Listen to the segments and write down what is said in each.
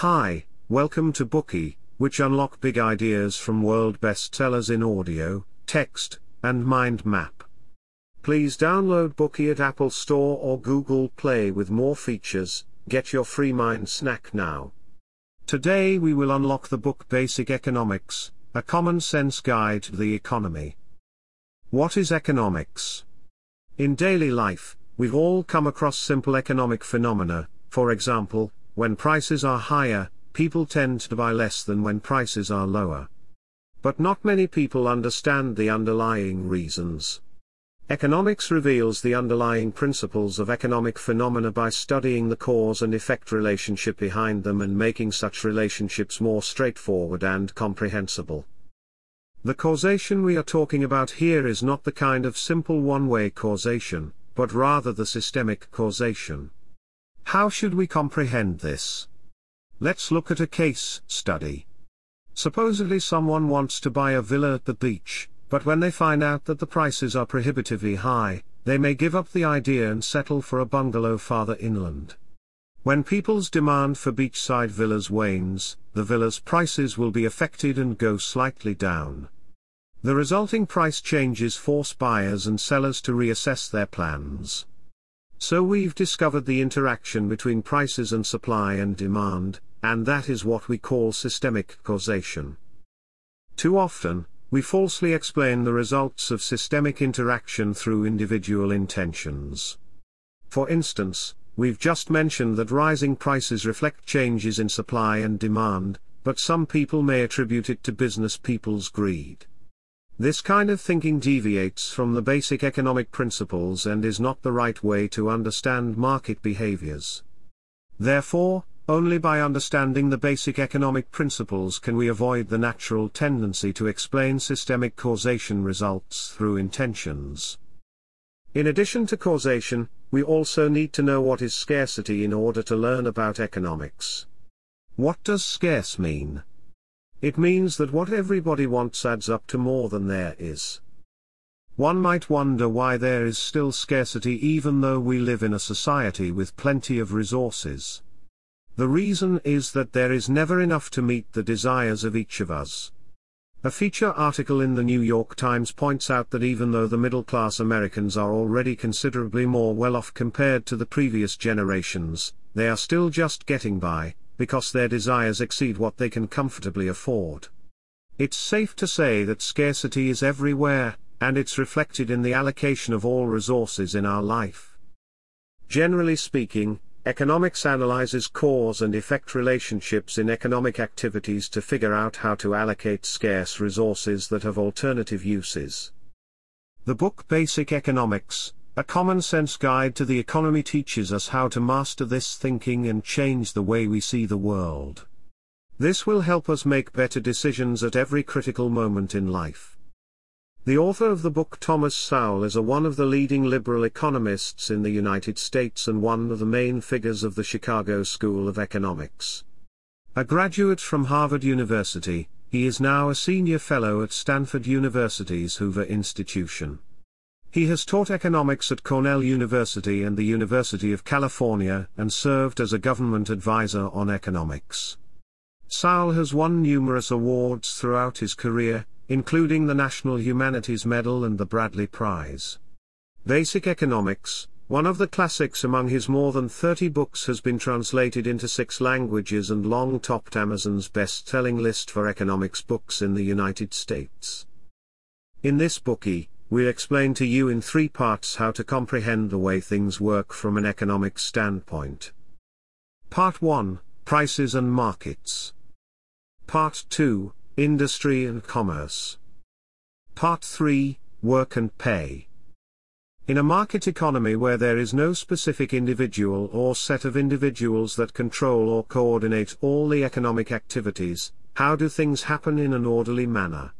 Hi, welcome to Bookey, which unlock big ideas from world bestsellers in audio, text, and mind map. Please download Bookey at Apple Store or Google Play with more features. Get your free mind snack now. Today we will unlock the book Basic Economics, a common sense guide to the economy. What is economics? In daily life, we've all come across simple economic phenomena, for example, when prices are higher, people tend to buy less than when prices are lower. But not many people understand the underlying reasons. Economics reveals the underlying principles of economic phenomena by studying the cause and effect relationship behind them and making such relationships more straightforward and comprehensible. The causation we are talking about here is not the kind of simple one-way causation, but rather the systemic causation. How should we comprehend this? Let's look at a case study. Supposedly someone wants to buy a villa at the beach, but when they find out that the prices are prohibitively high, they may give up the idea and settle for a bungalow farther inland. When people's demand for beachside villas wanes, the villa's prices will be affected and go slightly down. The resulting price changes force buyers and sellers to reassess their plans. So we've discovered the interaction between prices and supply and demand, and that is what we call systemic causation. Too often, we falsely explain the results of systemic interaction through individual intentions. For instance, we've just mentioned that rising prices reflect changes in supply and demand, but some people may attribute it to business people's greed. This kind of thinking deviates from the basic economic principles and is not the right way to understand market behaviors. Therefore, only by understanding the basic economic principles can we avoid the natural tendency to explain systemic causation results through intentions. In addition to causation, we also need to know what is scarcity in order to learn about economics. What does scarce mean? It means that what everybody wants adds up to more than there is. One might wonder why there is still scarcity even though we live in a society with plenty of resources. The reason is that there is never enough to meet the desires of each of us. A feature article in the New York Times points out that even though the middle class Americans are already considerably more well off compared to the previous generations, they are still just getting by, because their desires exceed what they can comfortably afford. It's safe to say that scarcity is everywhere, and it's reflected in the allocation of all resources in our life. Generally speaking, Economics analyzes cause and effect relationships in economic activities to figure out how to allocate scarce resources that have alternative uses. The book Basic Economics, a common sense guide to the economy teaches us how to master this thinking and change the way we see the world. This will help us make better decisions at every critical moment in life. The author of the book Thomas Sowell is a one of the leading liberal economists in the United States and one of the main figures of the Chicago School of Economics. A graduate from Harvard University, he is now a senior fellow at Stanford University's Hoover Institution. He has taught economics at Cornell University and the University of California and served as a government advisor on economics. Sowell has won numerous awards throughout his career, including the National Humanities Medal and the Bradley Prize. Basic Economics, one of the classics among his more than 30 books has been translated into six languages and long topped Amazon's best-selling list for economics books in the United States. In this Bookey, we explain to you in three parts how to comprehend the way things work from an economic standpoint. Part 1, Prices and Markets. Part 2, Industry and Commerce. Part 3 Work and Pay. In a market economy where there is no specific individual or set of individuals that control or coordinate all the economic activities, how do things happen in an orderly manner?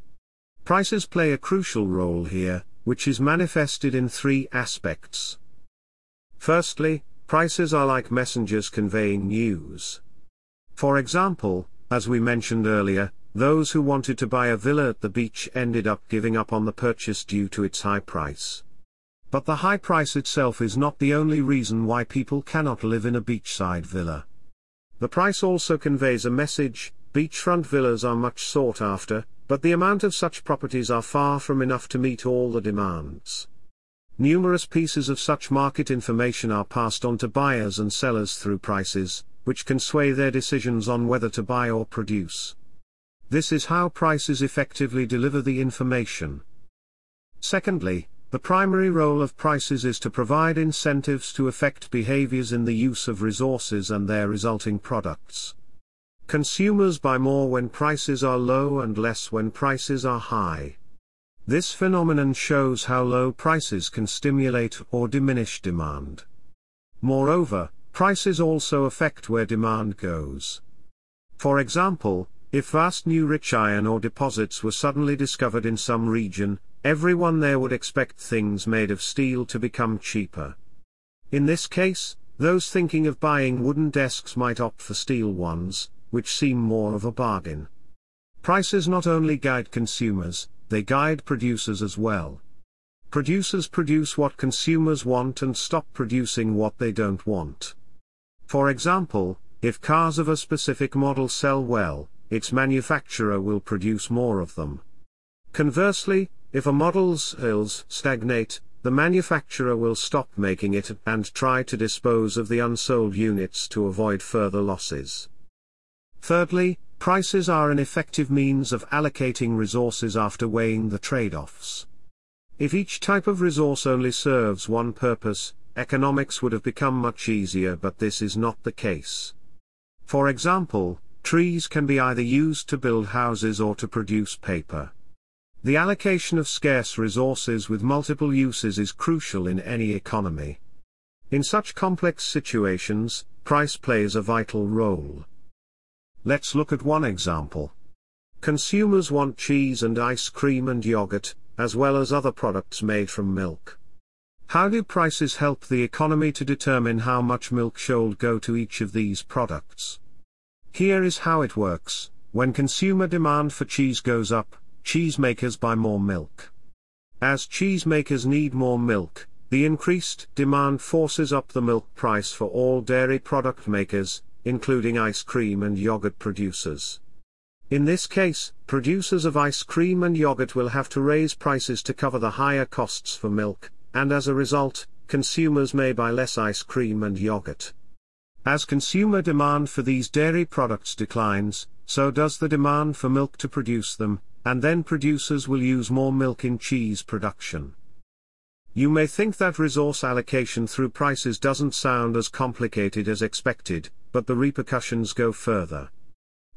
Prices play a crucial role here, which is manifested in three aspects. Firstly, prices are like messengers conveying news. For example, as we mentioned earlier, those who wanted to buy a villa at the beach ended up giving up on the purchase due to its high price. But the high price itself is not the only reason why people cannot live in a beachside villa. The price also conveys a message, beachfront villas are much sought after, but the amount of such properties are far from enough to meet all the demands. Numerous pieces of such market information are passed on to buyers and sellers through prices, which can sway their decisions on whether to buy or produce. This is how prices effectively deliver the information. Secondly, the primary role of prices is to provide incentives to affect behaviors in the use of resources and their resulting products. Consumers buy more when prices are low and less when prices are high. This phenomenon shows how low prices can stimulate or diminish demand. Moreover, prices also affect where demand goes. For example, if vast new rich iron ore deposits were suddenly discovered in some region, everyone there would expect things made of steel to become cheaper. In this case, those thinking of buying wooden desks might opt for steel ones, which seem more of a bargain. Prices not only guide consumers, they guide producers as well. Producers produce what consumers want and stop producing what they don't want. For example, if cars of a specific model sell well, its manufacturer will produce more of them. Conversely, if a model's sales stagnate, the manufacturer will stop making it and try to dispose of the unsold units to avoid further losses. Thirdly, Prices are an effective means of allocating resources after weighing the trade-offs. If each type of resource only serves one purpose, economics would have become much easier but this is not the case. For example, trees can be either used to build houses or to produce paper. The allocation of scarce resources with multiple uses is crucial in any economy. In such complex situations, price plays a vital role. Let's look at one example. Consumers want cheese and ice cream and yogurt, as well as other products made from milk. How do prices help the economy to determine how much milk should go to each of these products? Here is how it works. When consumer demand for cheese goes up, cheesemakers buy more milk. As cheesemakers need more milk, the increased demand forces up the milk price for all dairy product makers, including ice cream and yogurt producers. In this case, producers of ice cream and yogurt will have to raise prices to cover the higher costs for milk, and as a result, consumers may buy less ice cream and yogurt. As consumer demand for these dairy products declines, so does the demand for milk to produce them, and then producers will use more milk in cheese production. You may think that resource allocation through prices doesn't sound as complicated as expected, but the repercussions go further.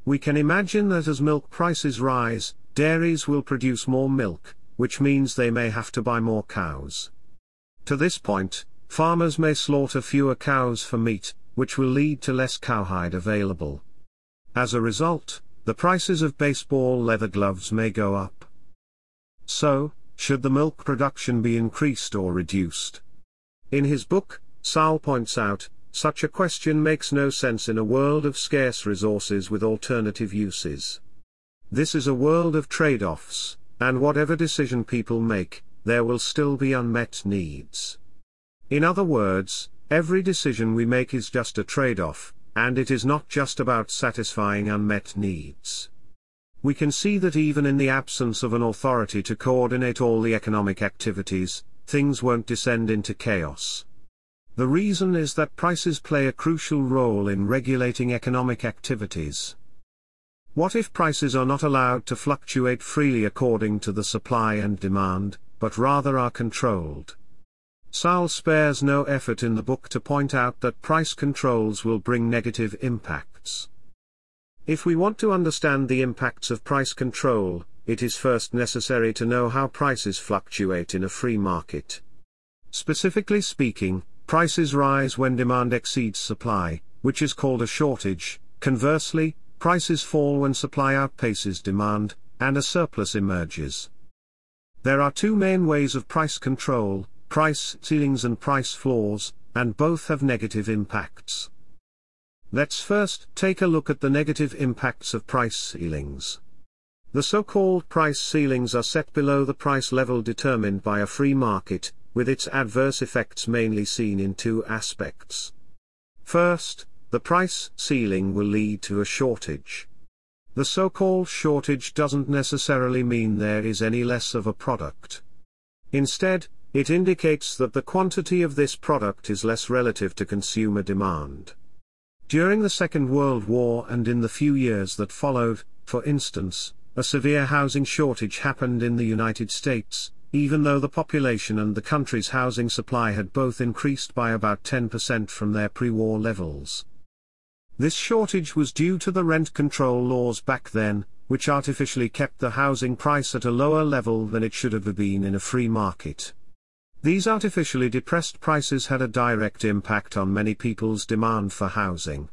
We can imagine that as milk prices rise, dairies will produce more milk, which means they may have to buy more cows. To this point, farmers may slaughter fewer cows for meat, which will lead to less cowhide available. As a result, the prices of baseball leather gloves may go up. So, should the milk production be increased or reduced? In his book, Sowell points out, such a question makes no sense in a world of scarce resources with alternative uses. This is a world of trade-offs, and whatever decision people make, there will still be unmet needs. In other words, every decision we make is just a trade-off, and it is not just about satisfying unmet needs. We can see that even in the absence of an authority to coordinate all the economic activities, things won't descend into chaos. The reason is that prices play a crucial role in regulating economic activities. What if prices are not allowed to fluctuate freely according to the supply and demand, but rather are controlled? Sowell spares no effort in the book to point out that price controls will bring negative impacts. If we want to understand the impacts of price control, it is first necessary to know how prices fluctuate in a free market. Specifically speaking, Prices rise when demand exceeds supply, which is called a shortage. Conversely, prices fall when supply outpaces demand, and a surplus emerges. There are two main ways of price control, price ceilings and price floors, and both have negative impacts. Let's first take a look at the negative impacts of price ceilings. The so-called price ceilings are set below the price level determined by a free market, with its adverse effects mainly seen in two aspects. First, the price ceiling will lead to a shortage. The so-called shortage doesn't necessarily mean there is any less of a product. Instead, it indicates that the quantity of this product is less relative to consumer demand. During the Second World War and in the few years that followed, for instance, a severe housing shortage happened in the United States, even though the population and the country's housing supply had both increased by about 10% from their pre-war levels. This shortage was due to the rent control laws back then, which artificially kept the housing price at a lower level than it should have been in a free market. These artificially depressed prices had a direct impact on many people's demand for housing.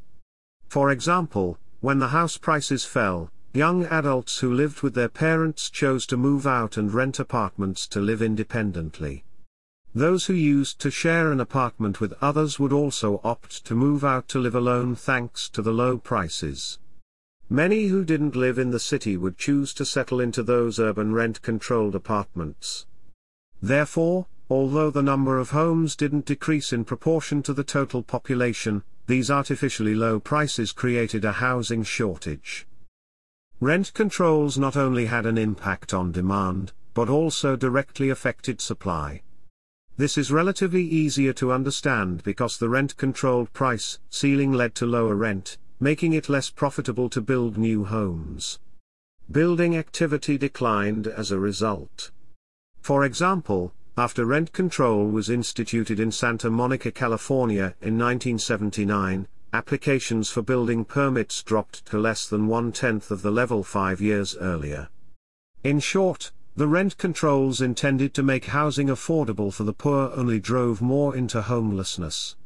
For example, when the house prices fell, young adults who lived with their parents chose to move out and rent apartments to live independently. Those who used to share an apartment with others would also opt to move out to live alone thanks to the low prices. Many who didn't live in the city would choose to settle into those urban rent-controlled apartments. Therefore, although the number of homes didn't decrease in proportion to the total population, these artificially low prices created a housing shortage. Rent controls not only had an impact on demand, but also directly affected supply. This is relatively easier to understand because the rent-controlled price ceiling led to lower rent, making it less profitable to build new homes. Building activity declined as a result. For example, after rent control was instituted in Santa Monica, California in 1979, applications for building permits dropped to less than one-tenth of the level five years earlier. In short, the rent controls intended to make housing affordable for the poor only drove more into homelessness.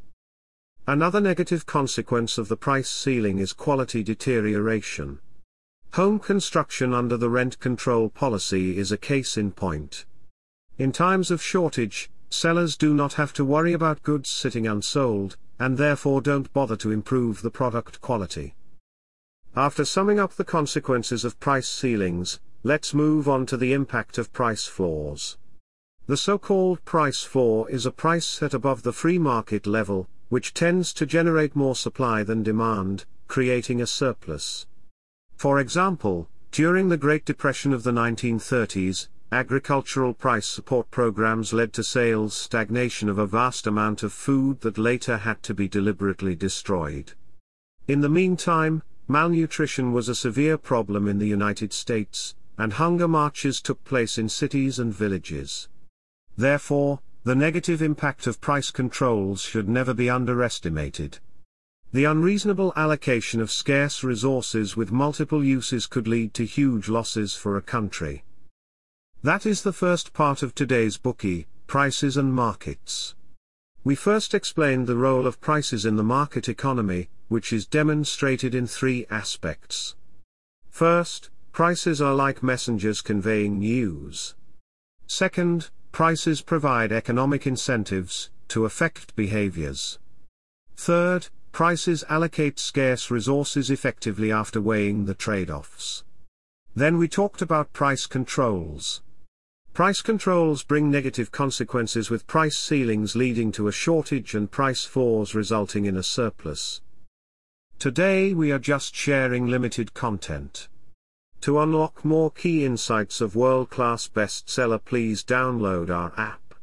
Another negative consequence of the price ceiling is quality deterioration. Home construction under the rent control policy is a case in point. In times of shortage, sellers do not have to worry about goods sitting unsold, and therefore don't bother to improve the product quality. After summing up the consequences of price ceilings, let's move on to the impact of price floors. The so-called price floor is a price set above the free market level, which tends to generate more supply than demand, creating a surplus. For example, during the Great Depression of the 1930s, agricultural price support programs led to sales stagnation of a vast amount of food that later had to be deliberately destroyed. In the meantime, malnutrition was a severe problem in the United States, and hunger marches took place in cities and villages. Therefore, the negative impact of price controls should never be underestimated. The unreasonable allocation of scarce resources with multiple uses could lead to huge losses for a country. That is the first part of today's Bookey, Prices and Markets. We first explained the role of prices in the market economy, which is demonstrated in three aspects. First, prices are like messengers conveying news. Second, prices provide economic incentives to affect behaviors. Third, prices allocate scarce resources effectively after weighing the trade-offs. Then we talked about price controls. Price controls bring negative consequences with price ceilings leading to a shortage and price floors resulting in a surplus. Today we are just sharing limited content. To unlock more key insights of world-class bestseller please download our app.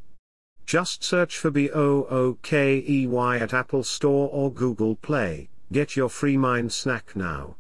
Just search for B-O-O-K-E-Y at Apple Store or Google Play, get your free mind snack now.